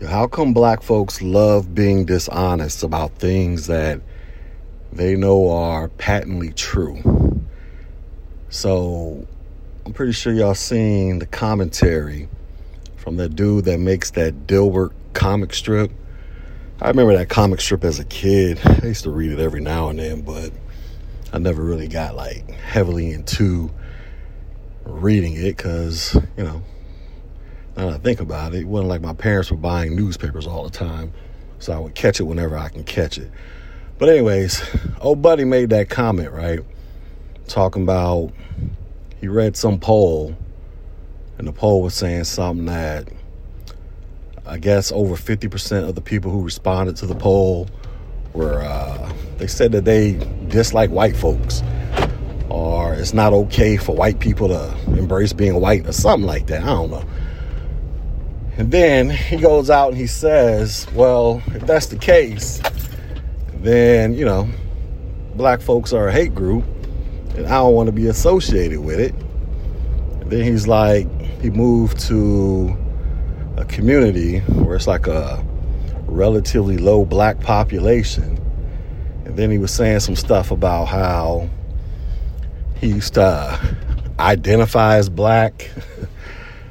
How come black folks love being dishonest about things that they know are patently true? So, I'm pretty sure y'all seen the commentary from that dude that makes that Dilbert comic strip. I remember that comic strip as a kid. I used to read it every now and then, but I never really got like heavily into reading it because, you know, now I think about it, it wasn't like my parents were buying newspapers all the time. So I would catch it whenever I can catch it. But, anyways, old buddy made that comment, right? Talking about he read some poll, and the poll was saying something that I guess over 50% of the people who responded to the poll were, uh, they said that they dislike white folks or it's not okay for white people to embrace being white or something like that. I don't know. And then he goes out and he says, well, if that's the case, then, you know, black folks are a hate group and I don't want to be associated with it. And then he's like, he moved to a community where it's like a relatively low black population. And then he was saying some stuff about how he used to uh, identify as black.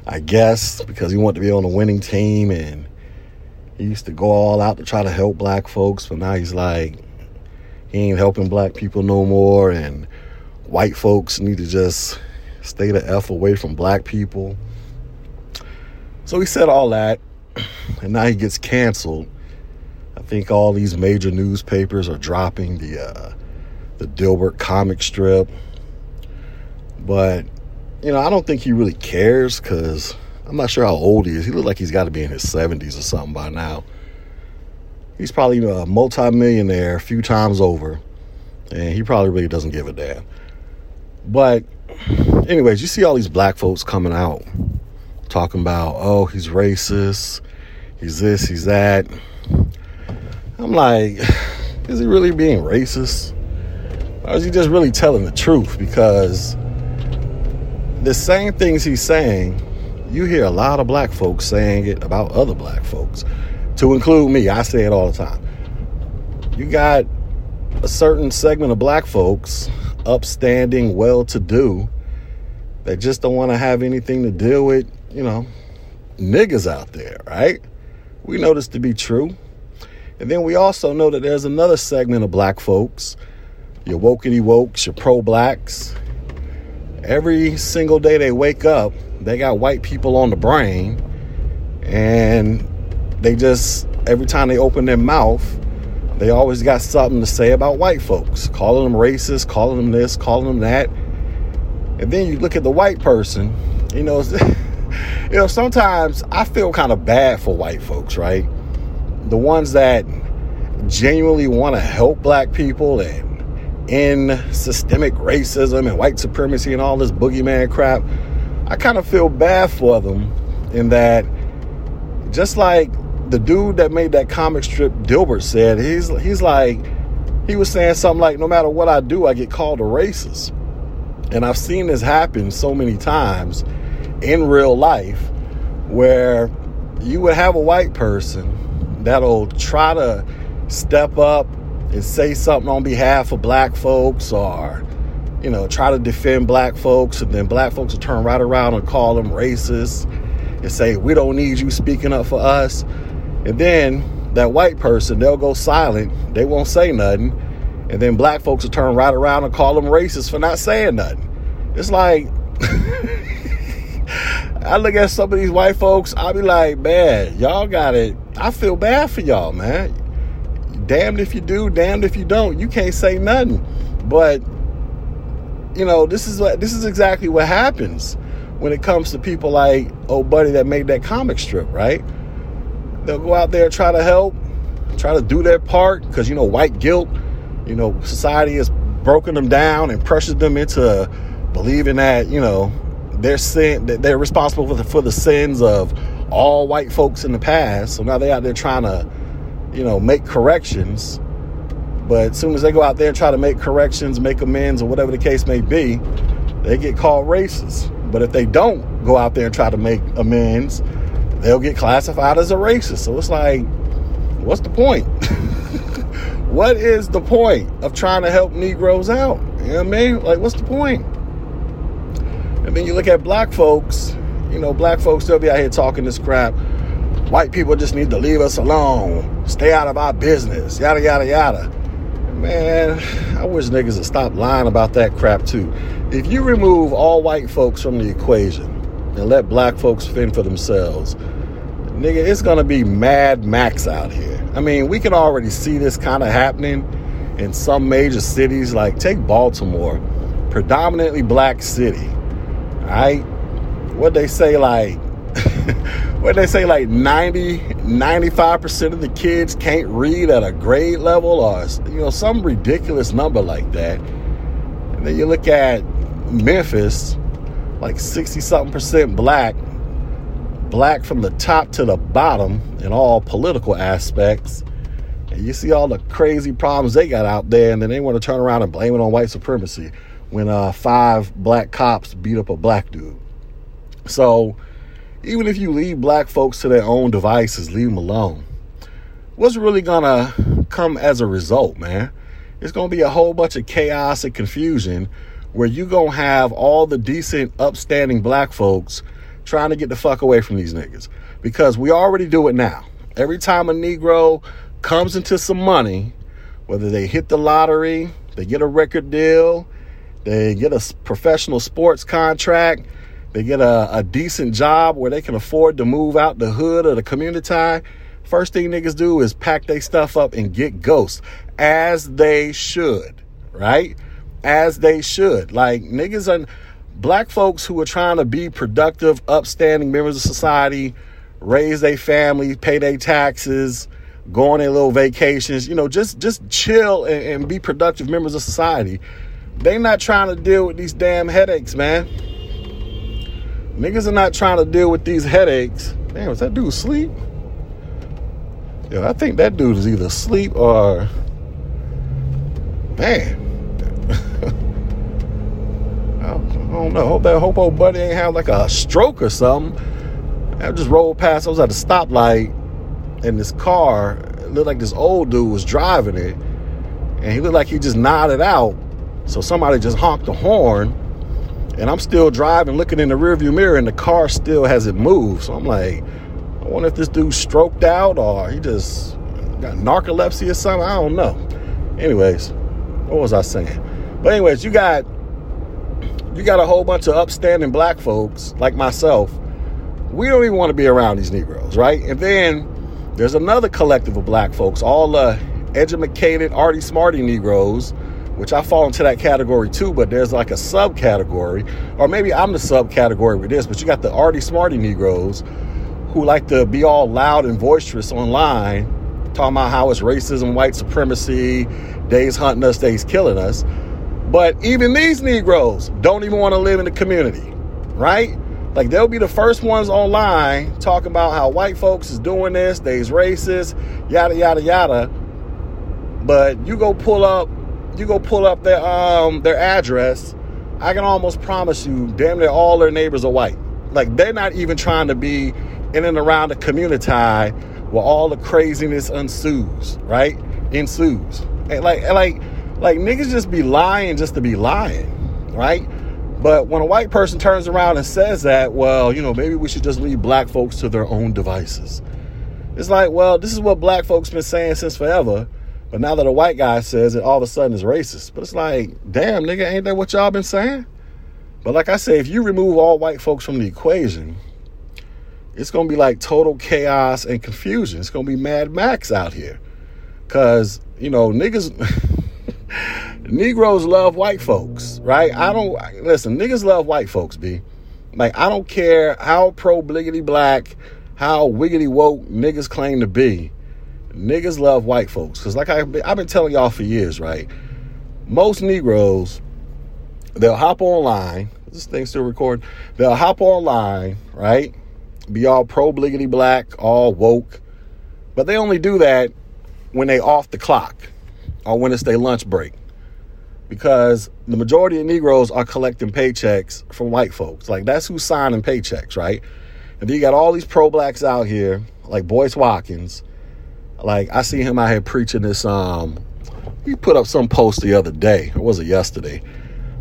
I guess, because he wanted to be on a winning team and he used to go all out to try to help black folks, but now he's like, he ain't helping black people no more, and white folks need to just stay the F away from black people. So he said all that, and now he gets canceled. I think all these major newspapers are dropping the uh, the Dilbert comic strip, but you know, I don't think he really cares because I'm not sure how old he is. He looks like he's got to be in his 70s or something by now. He's probably a multimillionaire a few times over, and he probably really doesn't give a damn. But, anyways, you see all these black folks coming out talking about, oh, he's racist, he's this, he's that. I'm like, is he really being racist? Or is he just really telling the truth? Because the same things he's saying, you hear a lot of black folks saying it about other black folks, to include me. I say it all the time. You got a certain segment of black folks, upstanding, well to do, that just don't want to have anything to deal with, you know, niggas out there, right? We know this to be true. And then we also know that there's another segment of black folks, your wokey wokes, your pro blacks, every single day they wake up, they got white people on the brain, and they just, every time they open their mouth, they always got something to say about white folks, calling them racist, calling them this, calling them that. And then you look at the white person, you know, you know, sometimes I feel kind of bad for white folks, right? The ones that genuinely want to help black people and in systemic racism and white supremacy and all this boogeyman crap, I kind of feel bad for them in that just like the dude that made that comic strip Dilbert said, he's he's like he was saying something like no matter what I do, I get called a racist. And I've seen this happen so many times in real life where you would have a white person that'll try to step up and say something on behalf of black folks or you know try to defend black folks and then black folks will turn right around and call them racist and say we don't need you speaking up for us. And then that white person they'll go silent. They won't say nothing. And then black folks will turn right around and call them racist for not saying nothing. It's like I look at some of these white folks, I'll be like, man, y'all got it. I feel bad for y'all, man damned if you do, damned if you don't. You can't say nothing. But you know, this is what this is exactly what happens when it comes to people like old buddy that made that comic strip, right? They'll go out there try to help, try to do their part because you know white guilt. You know, society has broken them down and pressured them into believing that you know they're sin that they're responsible for the, for the sins of all white folks in the past. So now they're out there trying to you know, make corrections. But as soon as they go out there and try to make corrections, make amends, or whatever the case may be, they get called racist. But if they don't go out there and try to make amends, they'll get classified as a racist. So it's like, what's the point? what is the point of trying to help Negroes out? You know what I mean? Like, what's the point? And then you look at black folks, you know, black folks they'll be out here talking this crap. White people just need to leave us alone, stay out of our business, yada, yada, yada. Man, I wish niggas would stop lying about that crap too. If you remove all white folks from the equation and let black folks fend for themselves, nigga, it's gonna be Mad Max out here. I mean, we can already see this kind of happening in some major cities. Like, take Baltimore, predominantly black city. Right? What they say, like, what they say, like 90, 95% of the kids can't read at a grade level or, you know, some ridiculous number like that. And then you look at Memphis, like 60 something percent black, black from the top to the bottom in all political aspects. And you see all the crazy problems they got out there, and then they want to turn around and blame it on white supremacy when uh, five black cops beat up a black dude. So, even if you leave black folks to their own devices, leave them alone. What's really gonna come as a result, man? It's gonna be a whole bunch of chaos and confusion where you gonna have all the decent, upstanding black folks trying to get the fuck away from these niggas. Because we already do it now. Every time a Negro comes into some money, whether they hit the lottery, they get a record deal, they get a professional sports contract, they get a, a decent job where they can afford to move out the hood or the community. First thing niggas do is pack their stuff up and get ghosts, as they should, right? As they should. Like niggas and black folks who are trying to be productive, upstanding members of society, raise their family, pay their taxes, go on their little vacations, you know, just just chill and, and be productive members of society. They not trying to deal with these damn headaches, man. Niggas are not trying to deal with these headaches. Damn, is that dude asleep? Yeah, I think that dude is either asleep or. Man. I don't know. Hope that hope old buddy ain't have like a stroke or something. I just rolled past. I was at a stoplight, and this car looked like this old dude was driving it, and he looked like he just nodded out. So somebody just honked the horn and I'm still driving, looking in the rearview mirror, and the car still hasn't moved. So I'm like, I wonder if this dude stroked out or he just got narcolepsy or something. I don't know. Anyways, what was I saying? But anyways, you got you got a whole bunch of upstanding black folks like myself. We don't even want to be around these Negroes, right? And then there's another collective of black folks, all uh, the educated, arty smarty Negroes which I fall into that category too, but there's like a subcategory, or maybe I'm the subcategory with this, but you got the arty smarty Negroes who like to be all loud and boisterous online, talking about how it's racism, white supremacy, days hunting us, days killing us. But even these Negroes don't even want to live in the community, right? Like they'll be the first ones online talking about how white folks is doing this, they's racist, yada yada yada. But you go pull up you go pull up their um their address, I can almost promise you, damn near all their neighbors are white. Like they're not even trying to be in and around the community where all the craziness ensues, right? Ensues. And like and like like niggas just be lying just to be lying, right? But when a white person turns around and says that, well, you know, maybe we should just leave black folks to their own devices. It's like, well, this is what black folks been saying since forever. But now that a white guy says it, all of a sudden it's racist. But it's like, damn, nigga, ain't that what y'all been saying? But like I say, if you remove all white folks from the equation, it's gonna be like total chaos and confusion. It's gonna be Mad Max out here. Cause, you know, niggas Negroes love white folks, right? I don't listen, niggas love white folks, B. Like, I don't care how pro bliggity black, how wiggity woke niggas claim to be niggas love white folks. Because, like I, I've been telling y'all for years, right? Most Negroes, they'll hop online. This thing still recording. They'll hop online, right? Be all pro bliggity black, all woke. But they only do that when they off the clock or when it's their lunch break. Because the majority of Negroes are collecting paychecks from white folks. Like that's who's signing paychecks, right? And then you got all these pro blacks out here, like Boyce Watkins. Like I see him out here preaching this. Um, he put up some post the other day, or was it yesterday?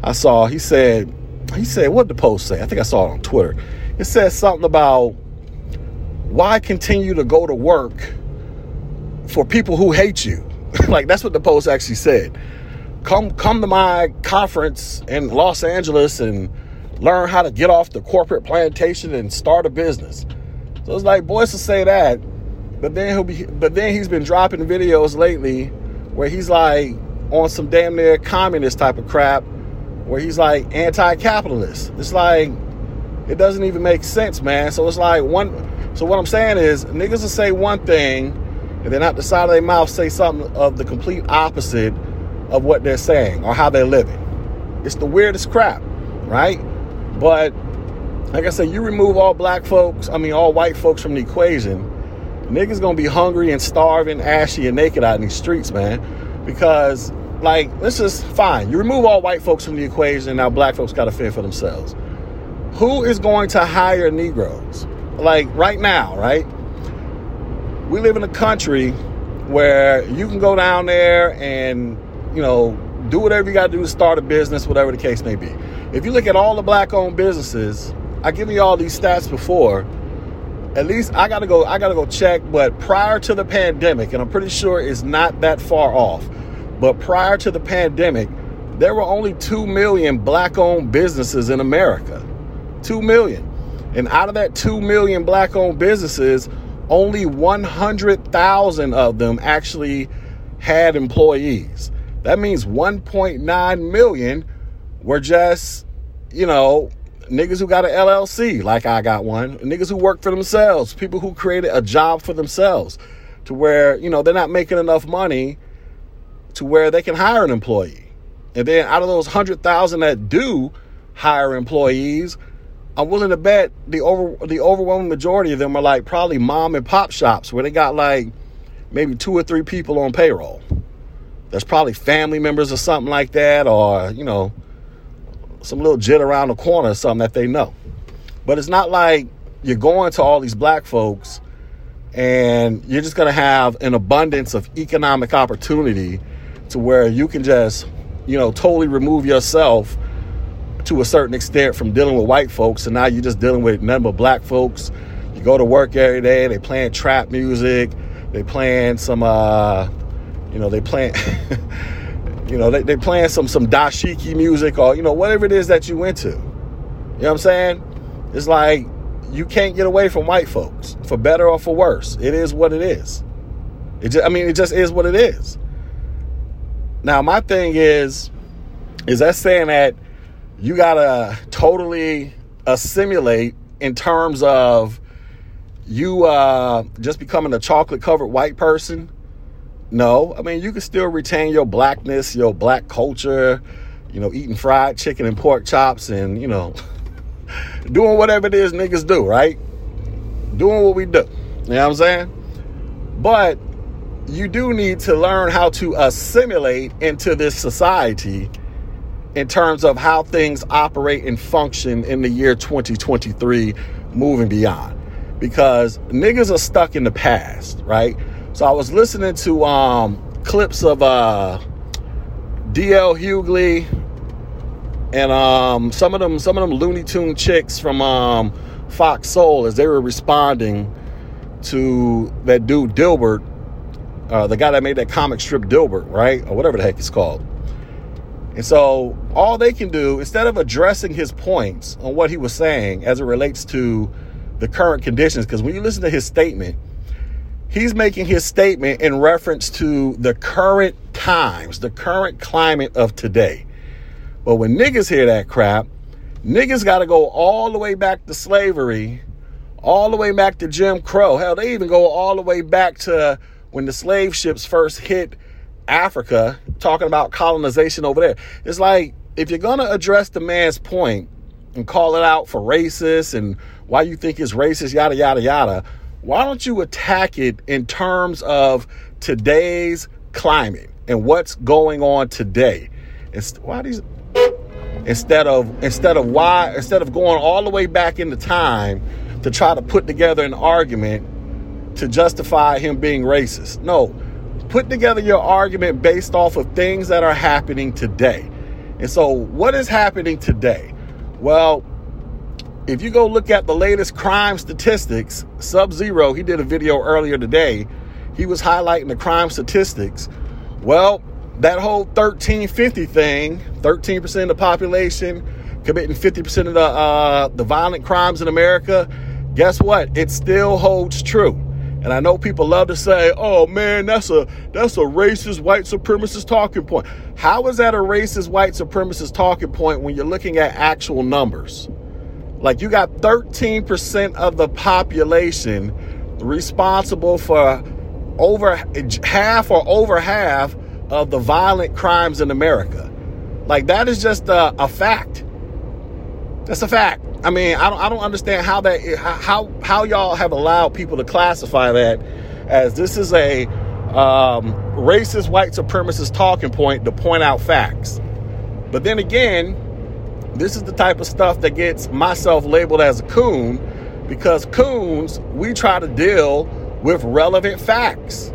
I saw he said he said what the post say? I think I saw it on Twitter. It said something about why continue to go to work for people who hate you. like that's what the post actually said. Come come to my conference in Los Angeles and learn how to get off the corporate plantation and start a business. So it's like Boyce to say that, but then he'll be but then he's been dropping videos lately where he's like on some damn near communist type of crap where he's like anti-capitalist. It's like it doesn't even make sense, man. So it's like one so what I'm saying is niggas will say one thing and then out the side of their mouth say something of the complete opposite of what they're saying or how they're living. It's the weirdest crap, right? But like I said, you remove all black folks, I mean all white folks from the equation, niggas gonna be hungry and starving, ashy and naked out in these streets, man. Because like, this is fine. You remove all white folks from the equation, now black folks gotta fend for themselves. Who is going to hire Negroes? Like right now, right? We live in a country where you can go down there and, you know, do whatever you gotta do to start a business, whatever the case may be. If you look at all the black owned businesses, I give you all these stats before. At least I gotta go, I gotta go check, but prior to the pandemic, and I'm pretty sure it's not that far off, but prior to the pandemic, there were only 2 million black owned businesses in America. 2 million. And out of that 2 million black owned businesses, only 100,000 of them actually had employees. That means 1.9 million were just, you know, niggas who got an LLC, like I got one, niggas who work for themselves, people who created a job for themselves to where, you know, they're not making enough money to where they can hire an employee. And then out of those 100,000 that do hire employees, I'm willing to bet the over the overwhelming majority of them are like probably mom and pop shops where they got like maybe two or three people on payroll. There's probably family members or something like that, or you know, some little jit around the corner or something that they know. But it's not like you're going to all these black folks and you're just gonna have an abundance of economic opportunity to where you can just, you know, totally remove yourself to a certain extent from dealing with white folks, and now you're just dealing with none but black folks. You go to work every day, they playing trap music, they playing some, uh, you know, they playing, you know, they they playing some some dashiki music or you know whatever it is that you into. You know what I'm saying? It's like you can't get away from white folks for better or for worse. It is what it is. It just, I mean, it just is what it is. Now, my thing is, is that saying that you gotta totally assimilate in terms of you uh, just becoming a chocolate covered white person? No, I mean you can still retain your blackness, your black culture, you know, eating fried chicken and pork chops, and you know, doing whatever it is niggas do, right? Doing what we do. You know what I'm saying? But you do need to learn how to assimilate into this society in terms of how things operate and function in the year 2023 moving beyond because niggas are stuck in the past right so i was listening to um, clips of uh, dl hughley and um, some of them some of them looney tune chicks from um, fox soul as they were responding to that dude dilbert uh, the guy that made that comic strip dilbert right? Or whatever the heck it's called. And so all they can do, instead of addressing his points on what he was saying as it relates to the current conditions, because when you listen to his statement, he's making his statement in reference to the current times, the current climate of today. But when niggas hear that crap, niggas got to go all the way back to slavery, all the way back to Jim Crow. Hell, they even go all the way back to when the slave ships first hit Africa, talking about colonization over there. It's like if you're gonna address the man's point and call it out for racist and why you think it's racist, yada yada yada, why don't you attack it in terms of today's climate and what's going on today? Why these instead of instead of why instead of going all the way back into time to try to put together an argument to justify him being racist. No, put together your argument based off of things that are happening today. And so, what is happening today? Well, if you go look at the latest crime statistics, Sub Zero, he did a video earlier today. He was highlighting the crime statistics. Well, that whole 1350 thing, 13% of the population committing 50% of the uh, the violent crimes in America, guess what? It still holds true. And I know people love to say, "Oh man, that's a that's a racist white supremacist talking point." How is that a racist white supremacist talking point when you're looking at actual numbers? Like you got 13% of the population responsible for over half or over half of the violent crimes in America. Like that is just a, a fact. That's a fact. I mean, I don't, I don't understand how that how how y'all have allowed people to classify that as this is a um, racist white supremacist talking point to point out facts. But then again, this is the type of stuff that gets myself labeled as a coon because coons we try to deal with relevant facts,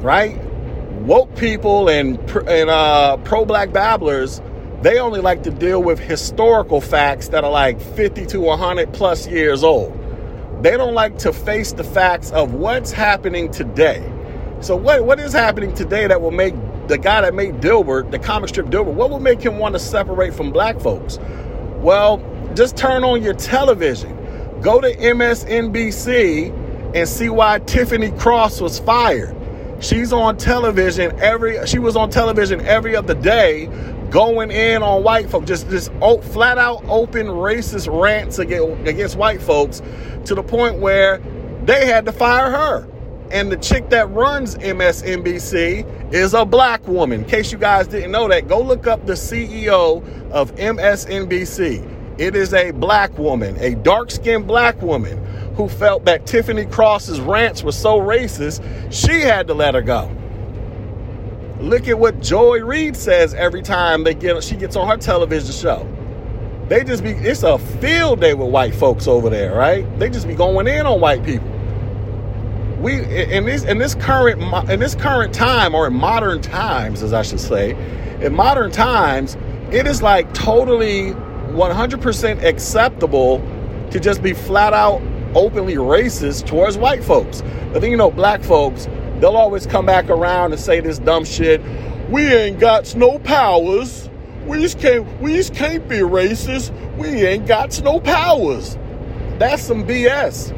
right? Woke people and and uh, pro black babblers they only like to deal with historical facts that are like 50 to 100 plus years old. They don't like to face the facts of what's happening today. So what what is happening today that will make the guy that made Dilbert, the comic strip Dilbert, what will make him want to separate from black folks? Well, just turn on your television. Go to MSNBC and see why Tiffany Cross was fired. She's on television every she was on television every other day going in on white folks, just just flat out open racist rants against white folks to the point where they had to fire her. And the chick that runs MSNBC is a black woman. In case you guys didn't know that, go look up the CEO of MSNBC. It is a black woman, a dark skinned black woman who felt that Tiffany Cross's rants were so racist, she had to let her go. Look at what Joy Reid says every time they get she gets on her television show. They just be it's a field day with white folks over there, right? They just be going in on white people. We in this in this current in this current time or in modern times, as I should say, in modern times, it is like totally 100% acceptable to just be flat out openly racist towards white folks. But then you know, black folks they'll always come back around and say this dumb shit. We ain't got no powers. We just can't we just can't be racist. We ain't got no powers. That's some BS.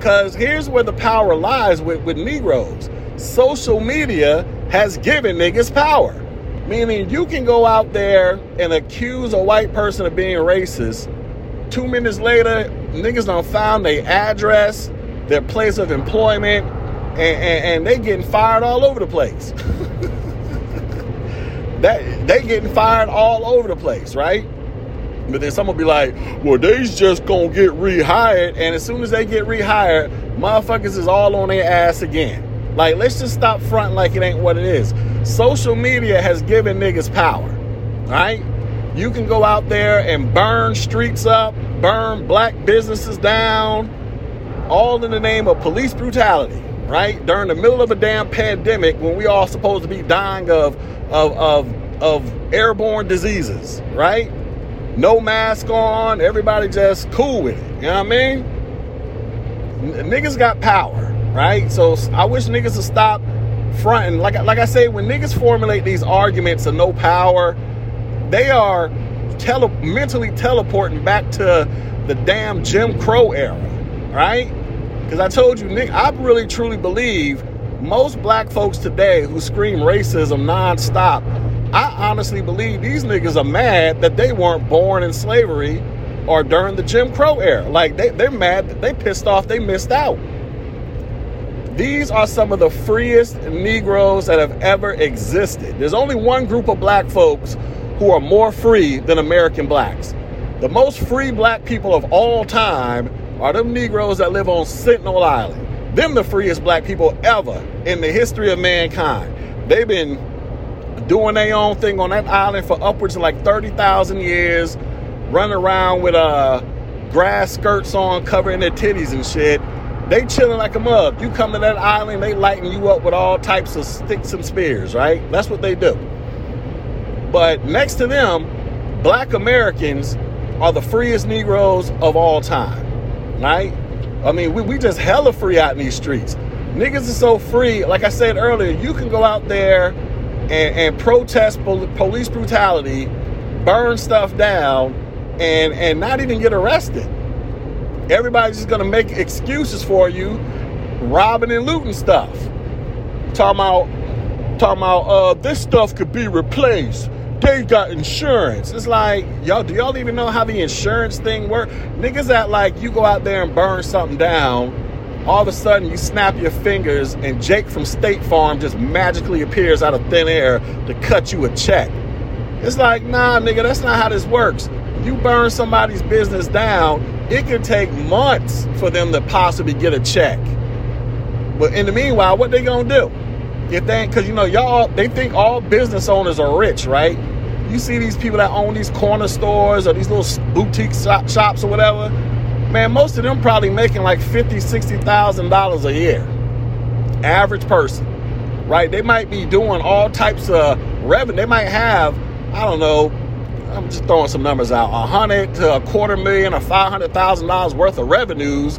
Cause here's where the power lies with, with Negroes. Social media has given niggas power. Meaning you can go out there and accuse a white person of being racist. Two minutes later, niggas done found their address, their place of employment, and, and, and they getting fired all over the place. that they getting fired all over the place, right? But then someone be like, well, they's just gonna get rehired, and as soon as they get rehired, motherfuckers is all on their ass again. Like, let's just stop fronting like it ain't what it is. Social media has given niggas power, right? You can go out there and burn streets up, burn black businesses down, all in the name of police brutality right? During the middle of a damn pandemic when we all supposed to be dying of of of, of airborne diseases, right? No mask on, everybody just cool with it. You know what I mean? N- niggas got power, right? So I wish niggas would stop fronting. Like like I say, when niggas formulate these arguments of no power, they are tele- mentally teleporting back to the damn Jim Crow era, right? Because I told you, Nick, I really truly believe most black folks today who scream racism nonstop, I honestly believe these niggas are mad that they weren't born in slavery or during the Jim Crow era. Like they, they're mad they pissed off they missed out. These are some of the freest Negroes that have ever existed. There's only one group of black folks who are more free than American blacks. The most free black people of all time are them Negroes that live on Sentinel Island. Them the freest black people ever in the history of mankind. They've been doing their own thing on that island for upwards of like 30,000 years, running around with uh grass skirts on, covering their titties and shit. They chilling like a mug. You come to that island, they lighten you up with all types of sticks and spears, right? That's what they do. But next to them, black Americans are the freest Negroes of all time, right? I mean, we, we just hella free out in these streets. Niggas are so free. Like I said earlier, you can go out there and, and protest police brutality, burn stuff down, and and not even get arrested. Everybody's just gonna make excuses for you, robbing and looting stuff. Talking about, talking about, uh, this stuff could be replaced they got insurance. It's like, y'all, do y'all even know how the insurance thing works? Niggas that like you go out there and burn something down, all of a sudden you snap your fingers and Jake from State Farm just magically appears out of thin air to cut you a check. It's like, nah, nigga, that's not how this works. You burn somebody's business down, it can take months for them to possibly get a check. But in the meanwhile, what they gonna do? If they, cause you know, y'all, they think all business owners are rich, right? You see these people that own these corner stores or these little boutique shops or whatever. Man, most of them probably making like fifty, sixty thousand dollars a year. Average person, right? They might be doing all types of revenue. They might have, I don't know, I'm just throwing some numbers out, a hundred to a quarter million or five hundred thousand dollars worth of revenues.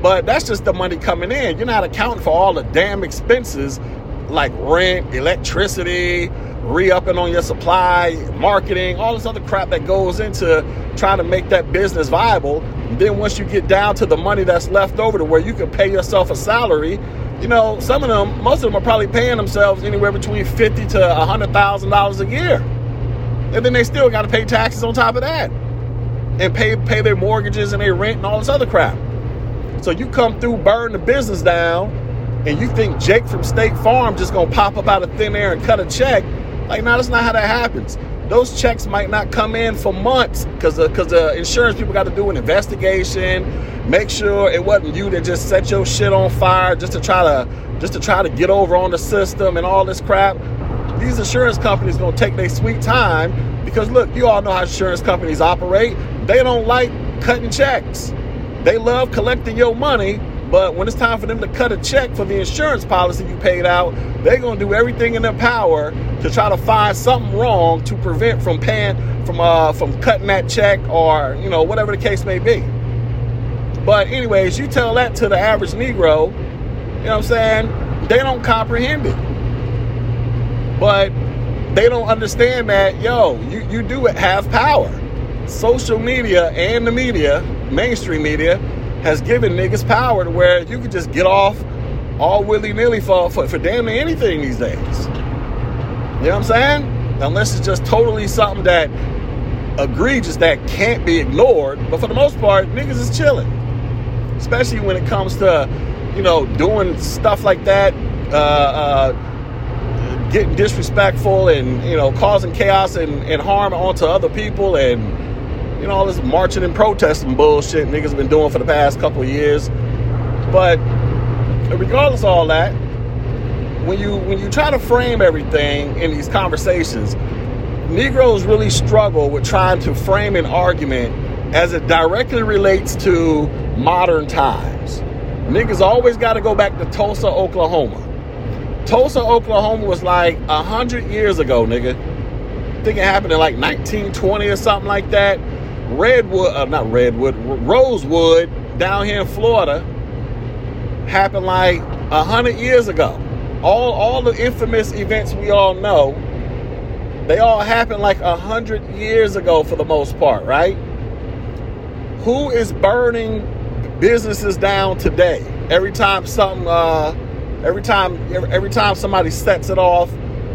But that's just the money coming in. You're not accounting for all the damn expenses like rent, electricity, re-upping on your supply, marketing, all this other crap that goes into trying to make that business viable. Then once you get down to the money that's left over to where you can pay yourself a salary, you know, some of them, most of them are probably paying themselves anywhere between fifty to hundred thousand dollars a year. And then they still gotta pay taxes on top of that. And pay pay their mortgages and their rent and all this other crap. So you come through, burn the business down, and you think Jake from State Farm just gonna pop up out of thin air and cut a check, like, no, that's not how that happens. Those checks might not come in for months because because the, the insurance people got to do an investigation, make sure it wasn't you that just set your shit on fire just to try to just to try to get over on the system and all this crap. These insurance companies gonna take their sweet time because look, you all know how insurance companies operate. They don't like cutting checks. They love collecting your money but when it's time for them to cut a check for the insurance policy you paid out, they're gonna do everything in their power to try to find something wrong to prevent from paying from uh from cutting that check or you know whatever the case may be. But anyways, you tell that to the average Negro, you know what I'm saying? They don't comprehend it. But they don't understand that, yo, you, you do have power. Social media and the media, mainstream media, has given niggas power to where you can just get off all willy nilly for, for, for damn near anything these days. You know what I'm saying? Unless it's just totally something that egregious that can't be ignored. But for the most part, niggas is chilling. Especially when it comes to, you know, doing stuff like that, uh, uh, getting disrespectful and, you know, causing chaos and, and harm onto other people and you know, all this marching and protesting bullshit niggas been doing for the past couple years. But regardless of all that, when you when you try to frame everything in these conversations, Negroes really struggle with trying to frame an argument as it directly relates to modern times. Niggas always got to go back to Tulsa, Oklahoma. Tulsa, Oklahoma was like a hundred years ago, nigga. I think it happened in like 1920 or something like that. Redwood, uh, not Redwood, Rosewood down here in Florida happened like a hundred years ago. All all the infamous events we all know, they all happened like a hundred years ago for the most part, right? Who is burning businesses down today? Every time something, uh, every time, every, time somebody sets it off,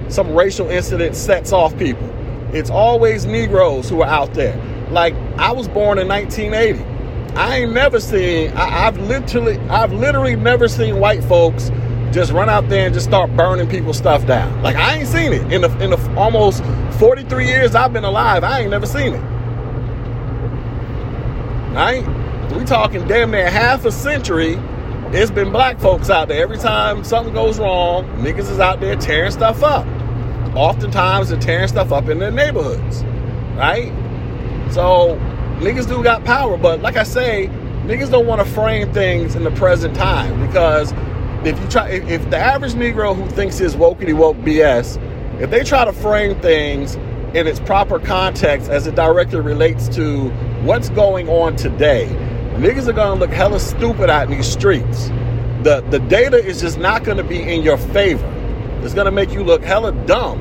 some racial incident sets off people. It's always Negroes who are out there. Like I was born in 1980. I ain't never seen. I, have literally, I've literally never seen white folks just run out there and just start burning people's stuff down. Like I ain't seen it in the in the almost 43 years I've been alive. I ain't never seen it. Right? We talking damn near half a century. It's been black folks out there. Every time something goes wrong, niggas is out there tearing stuff up. Oftentimes they're tearing stuff up in their neighborhoods. Right? So niggas do got power, but like I say, niggas don't want to frame things in the present time because if you try, if, if the average Negro who thinks is wokey woke BS, if they try to frame things in its proper context as it directly relates to what's going on today, niggas are gonna look hella stupid out in these streets. The the data is just not gonna be in your favor. It's gonna make you look hella dumb,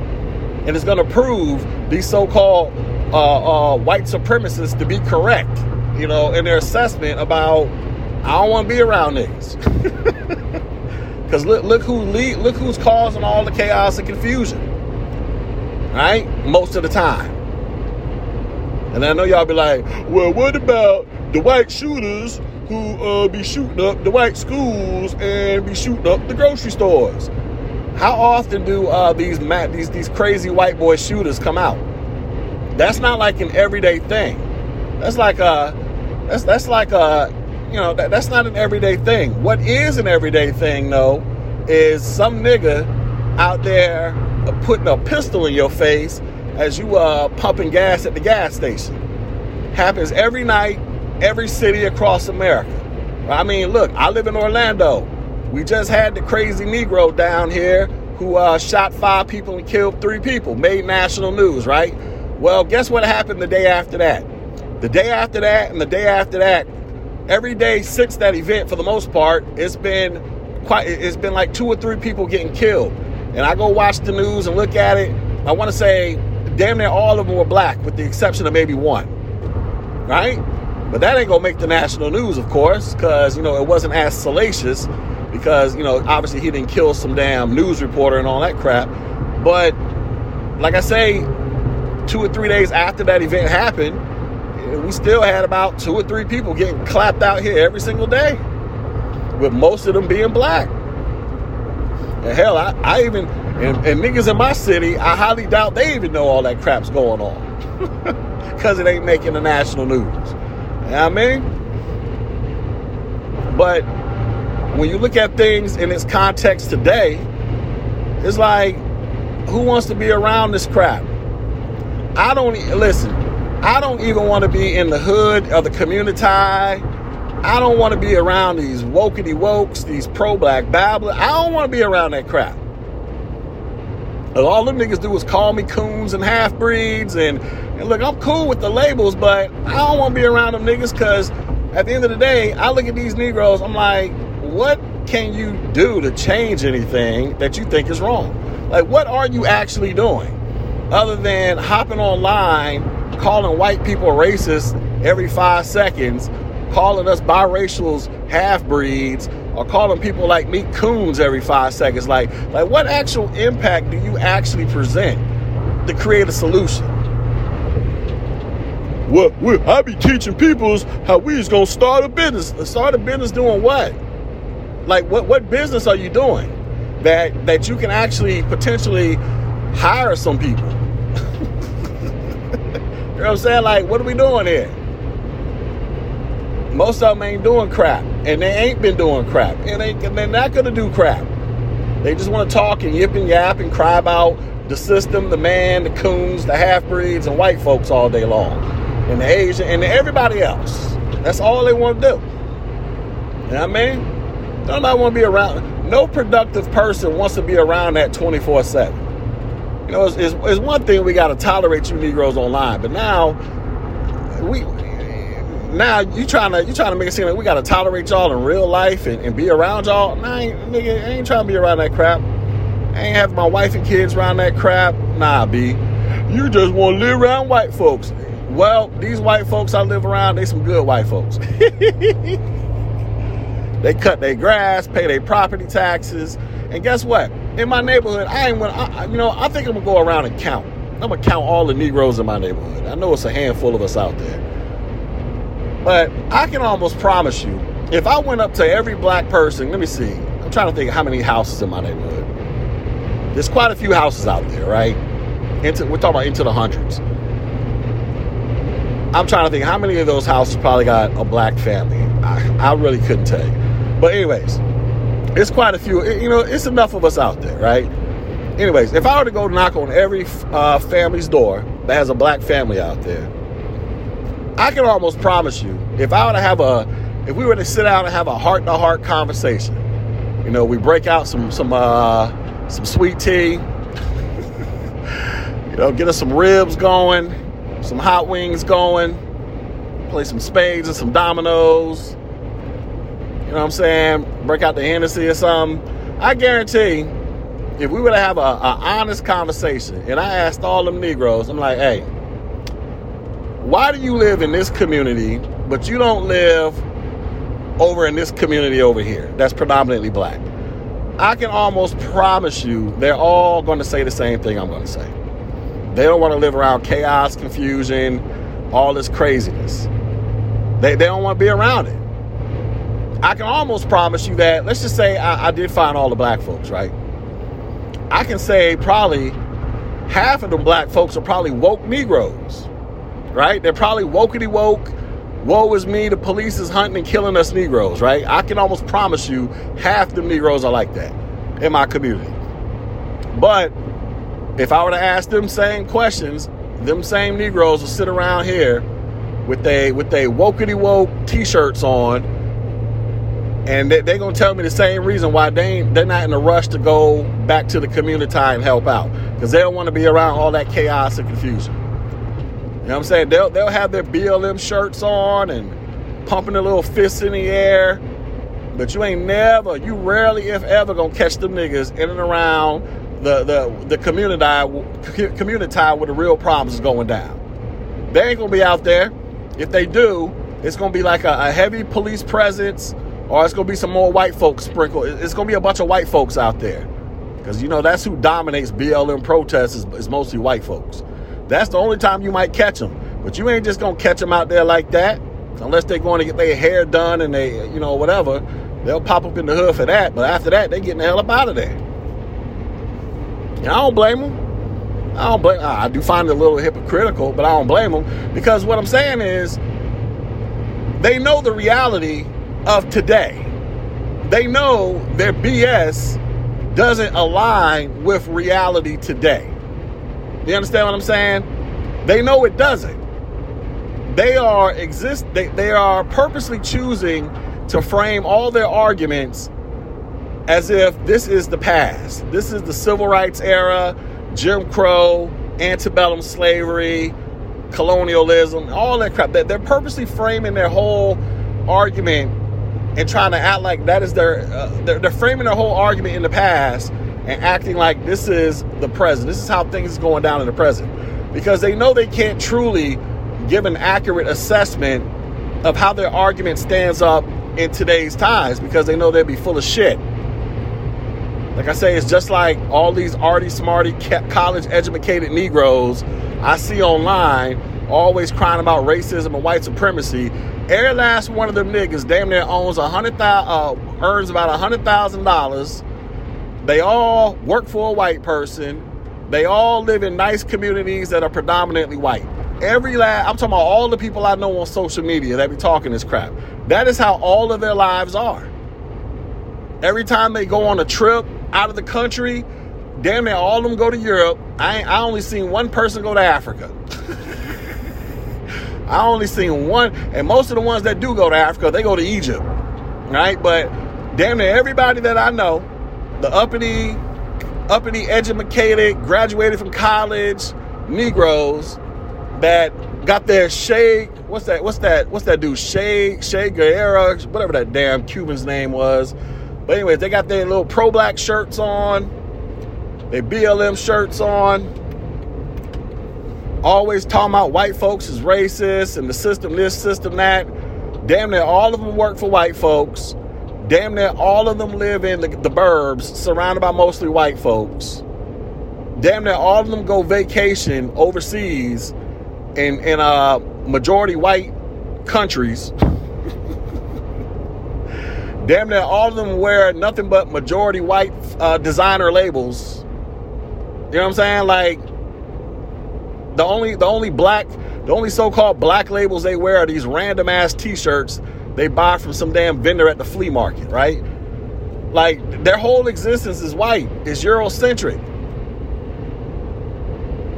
and it's gonna prove these so-called uh, uh, white supremacists to be correct, you know, in their assessment about I don't want to be around niggas. Because look, look who lead, look who's causing all the chaos and confusion right? Most of the time. And I know y'all be like, well, what about the white shooters who uh, be shooting up the white schools and be shooting up the grocery stores? How often do uh, these these these crazy white boy shooters come out? That's not like an everyday thing. That's like a that's that's like a you know that, that's not an everyday thing. What is an everyday thing though is some nigga out there putting a pistol in your face as you uh pumping gas at the gas station. Happens every night, every city across America. I mean, look, I live in Orlando. We just had the crazy Negro down here who uh, shot five people and killed three people, made national news, right? Well, guess what happened the day after that? The day after that and the day after that, every day since that event, for the most part, it's been quite. It's been like two or three people getting killed and I go watch the news and look at it, I want to say damn near all of them were black, with the exception of maybe one. Right? But that ain't gonna make the national news, of course, because you know it wasn't as salacious, because you know obviously he didn't kill some damn news reporter and all that crap. But like I say, two or three days after that event happened, we still had about two or three people getting clapped out here every single day, with most of them being black. And hell, I, I even, and, and niggas in my city, I highly doubt they even know all that crap's going on. Because it ain't making the national news. You know what I mean? But when you look at things in its context today, it's like, who wants to be around this crap? I don't, listen, I don't even want to be in the hood of the community I don't want to be around these wokety wokes, these pro black babblers. I don't want to be around that crap. all them niggas do is call me coons and half breeds. And, and look, I'm cool with the labels, but I don't want to be around them niggas because at the end of the day, I look at these Negroes, I'm like, what can you do to change anything that you think is wrong? Like, what are you actually doing? Other than hopping online, calling white people racist every five seconds calling us biracials half breeds or calling people like me coons every five seconds. Like, like what actual impact do you actually present to create a solution? Well, well I be teaching people how we gonna start a business. Start a business doing what? Like what what business are you doing that that you can actually potentially hire some people? you know what I'm saying? Like, what are we doing here? Most of them ain't doing crap, and they ain't been doing crap, and they, they're not gonna do crap. They just want to talk and yip and yap and cry about the system, the man, the coons, the half breeds, and white folks all day long, and the Asian and everybody else. That's all they want to do. You know what I mean? Nobody want to be around. No productive person wants to be around that 24 7. You know, it's, it's, it's one thing we got to tolerate you Negroes online, but now we now you trying to you trying to make it seem like we gotta tolerate y'all in real life and, and be around y'all. Nah, I ain't, nigga, ain't trying to be around that crap. I ain't have my wife and kids around that crap. Nah, B. You just want to live around white folks. Well, these white folks I live around, they some good white folks. they cut their grass, pay their property taxes, and guess what? In my neighborhood, I ain't gonna, I, you know, I think I'm gonna go around and count. I'm gonna count all the Negroes in my neighborhood. I know it's a handful of us out there. But I can almost promise you, if I went up to every black person, let me see, I'm trying to think how many houses in my neighborhood. There's quite a few houses out there, right? Into, we're talking about into the hundreds. I'm trying to think how many of those houses probably got a black family. I, I really couldn't tell you. But anyways, it's quite a few. You know, it's enough of us out there, right? Anyways, if I were to go knock on every uh, family's door that has a black family out there, I can almost promise you, if I were to have a, if we were to sit down and have a heart to heart conversation, you know, we break out some some uh, some sweet tea, you know, get us some ribs going, some hot wings going, play some spades and some dominoes. You know what I'm saying? Break out the Hennessy or something. I guarantee, if we were to have a, a honest conversation, and I asked all them Negroes, I'm like, hey, why do you live in this community, but you don't live over in this community over here that's predominantly black? I can almost promise you they're all going to say the same thing I'm going to say. They don't want to live around chaos, confusion, all this craziness. They, they don't want to be around it. I can almost promise you that, let's just say I, I did find all the black folks, right? I can say probably half of the black folks are probably woke Negroes, right? They're probably wokety woke. Woe is me, the police is hunting and killing us Negroes, right? I can almost promise you half the Negroes are like that in my community. But if I were to ask them same questions, them same Negroes will sit around here with they with they wokety woke t-shirts on and they, are gonna tell me the same reason why they they're not in a rush to go back to the community and help out because they don't want to be around all that chaos and confusion. You know what I'm saying? They'll they'll have their BLM shirts on and pumping their little fists in the air, but you ain't never, you rarely, if ever, gonna catch them niggas in and around the the the community community where the real problems is going down. They ain't gonna be out there. If they do, it's gonna be like a, a heavy police presence or it's gonna be some more white folks sprinkled. It's gonna be a bunch of white folks out there, because you know that's who dominates BLM protests is, is, mostly white folks. That's the only time you might catch them, but you ain't just gonna catch them out there like that, unless they're going to get their hair done and they, you know, whatever. They'll pop up in the hood for that, but after that, they getting the hell up out of there. And I don't blame them. I don't blame. I do find it a little hypocritical, but I don't blame them because what I'm saying is they know the reality of today. They know their BS doesn't align with reality today. You understand what I'm saying? They know it doesn't. They are exist they, they are purposely choosing to frame all their arguments as if this is the past. This is the civil rights era, Jim Crow, antebellum slavery, colonialism, all that crap. They're purposely framing their whole argument and trying to act like that is their, uh, they're, they're, framing their whole argument in the past and acting like this is the present. This is how things is going down in the present because they know they can't truly give an accurate assessment of how their argument stands up in today's times because they know they'd be full of shit. Like I say, it's just like all these arty smarty college educated Negroes I see online always crying about racism and white supremacy Every last one of them niggas damn near owns a hundred thousand, uh, earns about a hundred thousand dollars. They all work for a white person. They all live in nice communities that are predominantly white. Every last, I'm talking about all the people I know on social media that be talking this crap. That is how all of their lives are. Every time they go on a trip out of the country, damn near all of them go to Europe. I, I only seen one person go to Africa. I only seen one, and most of the ones that do go to Africa, they go to Egypt, right? But damn near everybody that I know, the uppity, uppity, educated, graduated from college Negroes that got their Che, what's that? What's that? What's that dude? Che, Che Guerra, whatever that damn Cuban's name was. But anyways, they got their little pro-black shirts on, their BLM shirts on always talking about white folks is racist and the system this, system that. Damn near all of them work for white folks. Damn near all of them live in the, the burbs, surrounded by mostly white folks. Damn near all of them go vacation overseas in in uh, majority white countries. Damn near all of them wear nothing but majority white uh, designer labels. You know what I'm saying? Like the only the only black the only so-called black labels they wear are these random ass t-shirts they buy from some damn vendor at the flea market, right? Like their whole existence is white, is Eurocentric.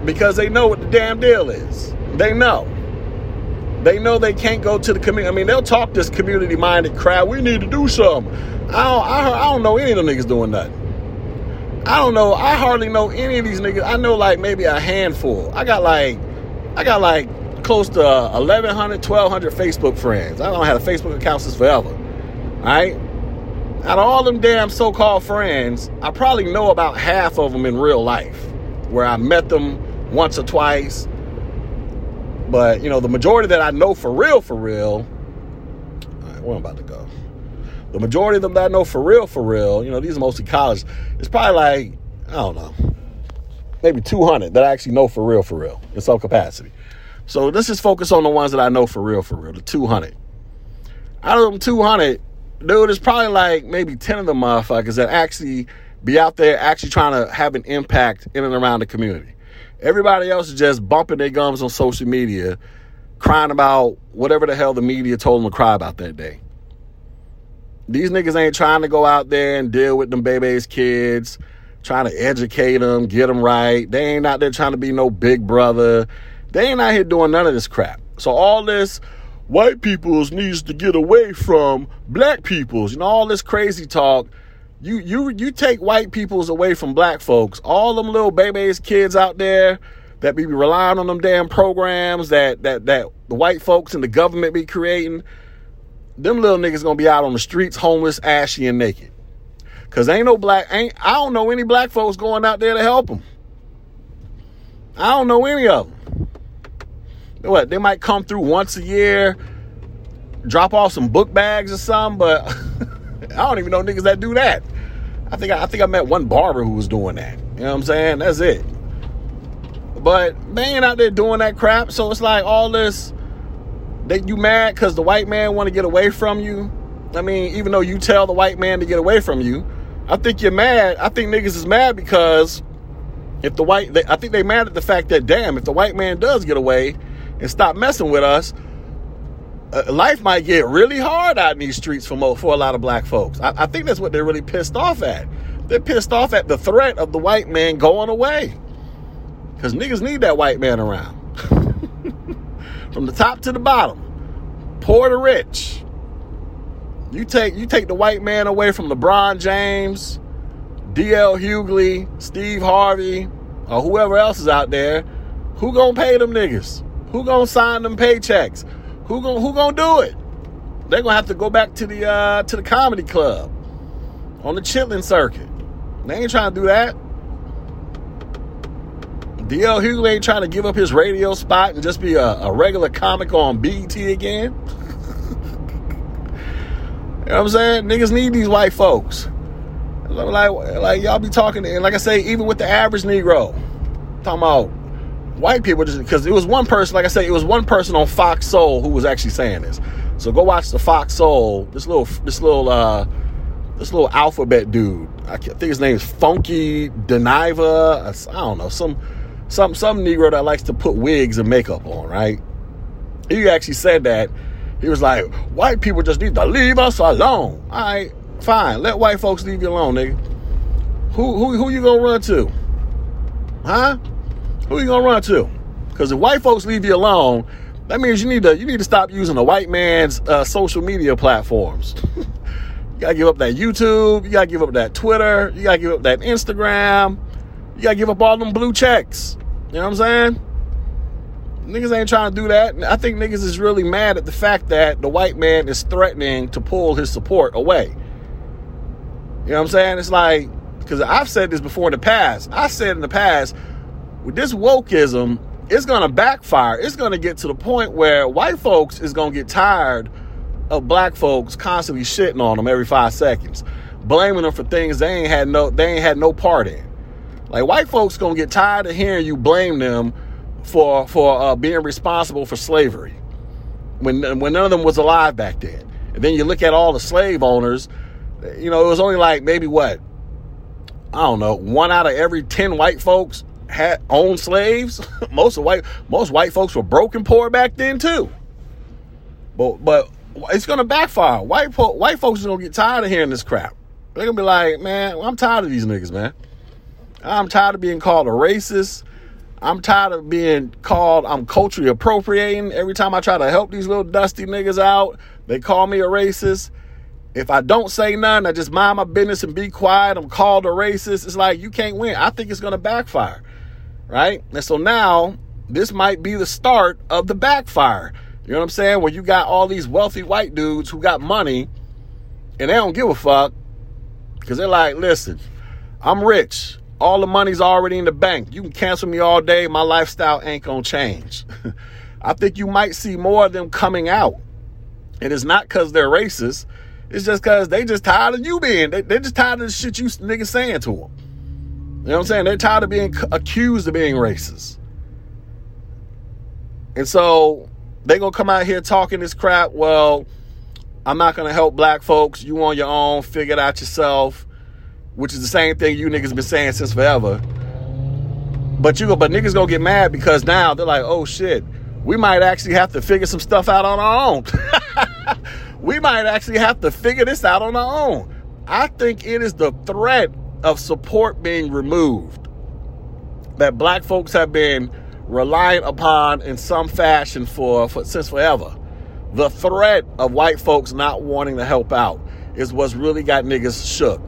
Because they know what the damn deal is. They know. They know they can't go to the community. I mean, they'll talk this community minded crowd. We need to do something. I don't, I, I don't know any of them niggas doing nothing. I don't know. I hardly know any of these niggas. I know like maybe a handful. I got like, I got like close to uh, 1,100, 1,200 Facebook friends. I don't have a Facebook account since forever. All right? Out of all them damn so called friends, I probably know about half of them in real life where I met them once or twice. But, you know, the majority that I know for real, for real, all right, where I'm about to go. The majority of them that I know for real, for real, you know, these are mostly college. It's probably like, I don't know, maybe 200 that I actually know for real, for real, in some capacity. So let's just focus on the ones that I know for real, for real, the 200. Out of them 200, dude, it's probably like maybe 10 of the motherfuckers that actually be out there actually trying to have an impact in and around the community. Everybody else is just bumping their gums on social media, crying about whatever the hell the media told them to cry about that day. These niggas ain't trying to go out there and deal with them baby's kids, trying to educate them, get them right. They ain't out there trying to be no big brother. They ain't out here doing none of this crap. So all this white peoples needs to get away from black peoples. You know, all this crazy talk. You you you take white peoples away from black folks. All them little babies kids out there that be relying on them damn programs that that that the white folks and the government be creating. Them little niggas gonna be out on the streets homeless, ashy, and naked. Cause ain't no black ain't I don't know any black folks going out there to help them. I don't know any of them what they might come through once a year, drop off some book bags or something, but I don't even know niggas that do that. I think I, I think I met one barber who was doing that. You know what I'm saying? That's it. But they ain't out there doing that crap. So it's like all this that you mad because the white man want to get away from you. I mean, even though you tell the white man to get away from you, I think you're mad. I think niggas is mad because if the white, they, I think they mad at the fact that damn, if the white man does get away, and stop messing with us, uh, life might get really hard out in these streets for, for a lot of black folks. I, I think that's what they're really pissed off at. They're pissed off at the threat of the white man going away. Because niggas need that white man around. From the top to the bottom, poor to rich. You take you take the white man away from LeBron James, DL Hughley, Steve Harvey, or whoever else is out there. Who gonna pay them niggas? Who gonna sign them paychecks? Who gonna who gonna do it? They're gonna have to go back to the uh, to the comedy club on the chitlin circuit. They ain't trying to do that. DL Hughley ain't trying to give up his radio spot and just be a, a regular comic on BET again. you know what I'm saying? Niggas need these white folks. Like, like y'all be talking, and like I say, even with the average Negro, talking about white people just because it was one person, like I said, it was one person on Fox Soul who was actually saying this. So go watch the Fox Soul. This little, this little, uh, this little alphabet dude. I think his name is Funky Dineva. I don't know some, some, some Negro that likes to put wigs and makeup on. Right? He actually said that. He was like, white people just need to leave us alone. All right, fine. Let white folks leave you alone, nigga. Who, who, who you gonna run to? Huh? who you gonna run to? Because if white folks leave you alone, that means you need to you need to stop using the white man's uh, social media platforms. you gotta give up that YouTube. You gotta give up that Twitter. You gotta give up that Instagram. You gotta give up all them blue checks. You know what I'm saying? Niggas ain't trying to do that. I think niggas is really mad at the fact that the white man is threatening to pull his support away. You know what I'm saying? It's like, because I've said this before in the past. I said in the past, with this wokeism, it's going to backfire. It's going to get to the point where white folks is going to get tired of black folks constantly shitting on them every five seconds, blaming them for things they ain't had no they ain't had no part in. Like white folks gonna get tired of hearing you blame them for for uh, being responsible for slavery when when none of them was alive back then. And then you look at all the slave owners, you know, it was only like maybe what I don't know, one out of every ten white folks had owned slaves. most of white most white folks were broken poor back then too. But but it's gonna backfire. White white folks are gonna get tired of hearing this crap. They're gonna be like, man, I'm tired of these niggas, man. I'm tired of being called a racist. I'm tired of being called I'm culturally appropriating. Every time I try to help these little dusty niggas out, they call me a racist. If I don't say nothing, I just mind my business and be quiet. I'm called a racist. It's like you can't win. I think it's gonna backfire. Right? And so now this might be the start of the backfire. You know what I'm saying? Where you got all these wealthy white dudes who got money and they don't give a fuck because they're like, listen, I'm rich. All the money's already in the bank. You can cancel me all day. My lifestyle ain't gonna change. I think you might see more of them coming out. And it's not because they're racist. It's just because they just tired of you being. They, they're just tired of the shit you niggas saying to them. You know what I'm saying? They're tired of being accused of being racist. And so they gonna come out here talking this crap. Well, I'm not gonna help black folks. You on your own, figure it out yourself. Which is the same thing you niggas been saying since forever. But you go, but niggas gonna get mad because now they're like, oh shit, we might actually have to figure some stuff out on our own. we might actually have to figure this out on our own. I think it is the threat of support being removed that black folks have been reliant upon in some fashion for, for since forever. The threat of white folks not wanting to help out is what's really got niggas shook.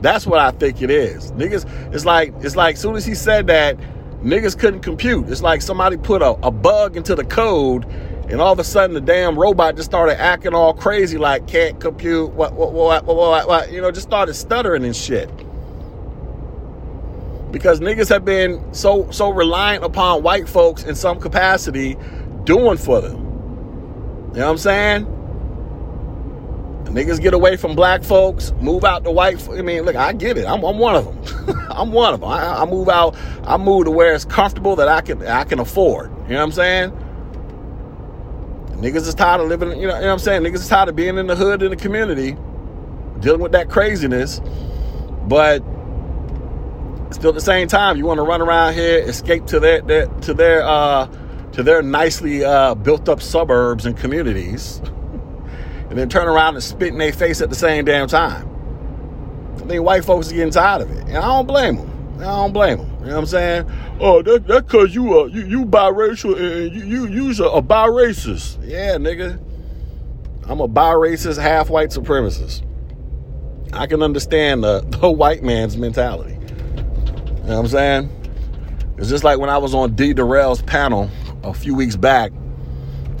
That's what I think it is. Niggas, it's like it's like soon as he said that, niggas couldn't compute. It's like somebody put a, a bug into the code, and all of a sudden the damn robot just started acting all crazy, like can't compute. What what what what what? what you know, just started stuttering and shit because niggas have been so so reliant upon white folks in some capacity doing for them. You know what I'm saying? Niggas get away from black folks, move out to white. I mean, look, I get it. I'm, I'm one of them. I'm one of them. I, I, move out. I move to where it's comfortable that I can I can afford. You know what I'm saying? Niggas is tired of living. You know, you know what I'm saying? Niggas is tired of being in the hood in the community, dealing with that craziness. But Still, at the same time, you want to run around here, escape to their, their to their uh, to their nicely uh, built up suburbs and communities, and then turn around and spit in their face at the same damn time. I think white folks are getting tired of it, and I don't blame them. I don't blame them. You know what I'm saying? Oh, that that cause you uh you, you biracial and you you you's a, a biracist. Yeah, nigga. I'm a biracist, half white supremacist. I can understand the, the white man's mentality. You know what I'm saying? It's just like when I was on D. Durrell's panel a few weeks back.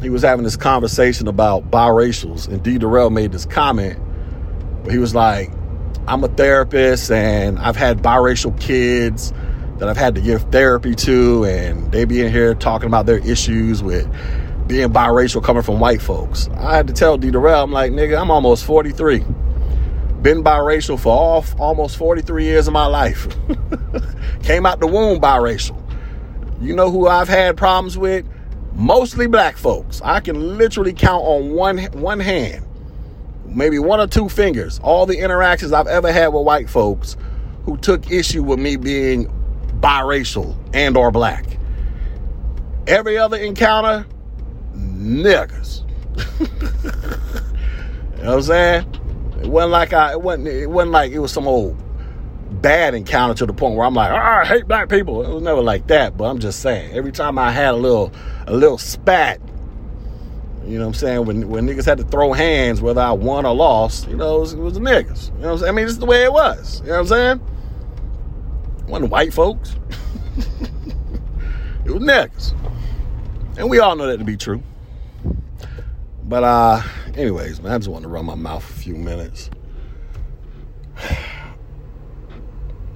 He was having this conversation about biracials, and D. Durrell made this comment where he was like, I'm a therapist and I've had biracial kids that I've had to give therapy to, and they be in here talking about their issues with being biracial coming from white folks. I had to tell D. Durrell, I'm like, nigga, I'm almost 43 been biracial for all, almost 43 years of my life. Came out the womb biracial. You know who I've had problems with? Mostly black folks. I can literally count on one one hand, maybe one or two fingers, all the interactions I've ever had with white folks who took issue with me being biracial and or black. Every other encounter, niggas. you know what I'm saying? It wasn't like I it wasn't it wasn't like it was some old bad encounter to the point where I'm like, oh, I hate black people. It was never like that. But I'm just saying, every time I had a little a little spat, you know what I'm saying, when when niggas had to throw hands, whether I won or lost, you know, it was, it was the niggas. You know what I'm saying? I mean, it's the way it was. You know what I'm saying? It wasn't white folks. it was niggas. And we all know that to be true. But uh, anyways, man, I just wanted to run my mouth a few minutes.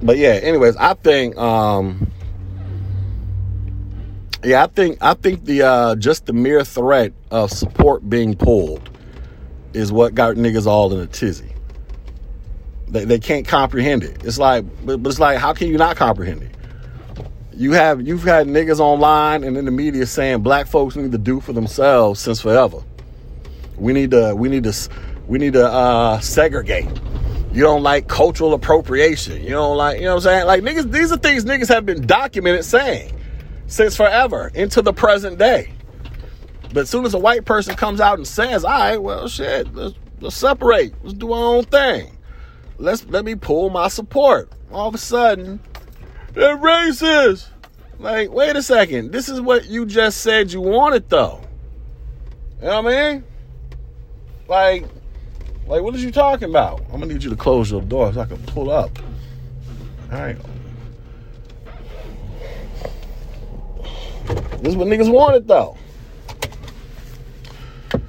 But yeah, anyways, I think um yeah, I think I think the uh just the mere threat of support being pulled is what got niggas all in a tizzy. They, they can't comprehend it. It's like but it's like how can you not comprehend it? You have you've had niggas online and in the media saying black folks need to do for themselves since forever. We need to we need to we need to uh, segregate. You don't like cultural appropriation. You don't like, you know what I'm saying? Like niggas, these are things niggas have been documented saying since forever into the present day. But as soon as a white person comes out and says, all right, well shit, let's, let's separate. Let's do our own thing. Let's let me pull my support. All of a sudden, they're racist. Like, wait a second. This is what you just said you wanted, though. You know what I mean? Like, like, what are you talking about? I'm gonna need you to close your door so I can pull up. All right. This is what niggas wanted, though. All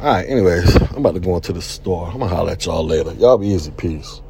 right. Anyways, I'm about to go into the store. I'm gonna holler at y'all later. Y'all be easy. Peace.